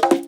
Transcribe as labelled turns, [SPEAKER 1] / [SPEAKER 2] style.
[SPEAKER 1] Bye.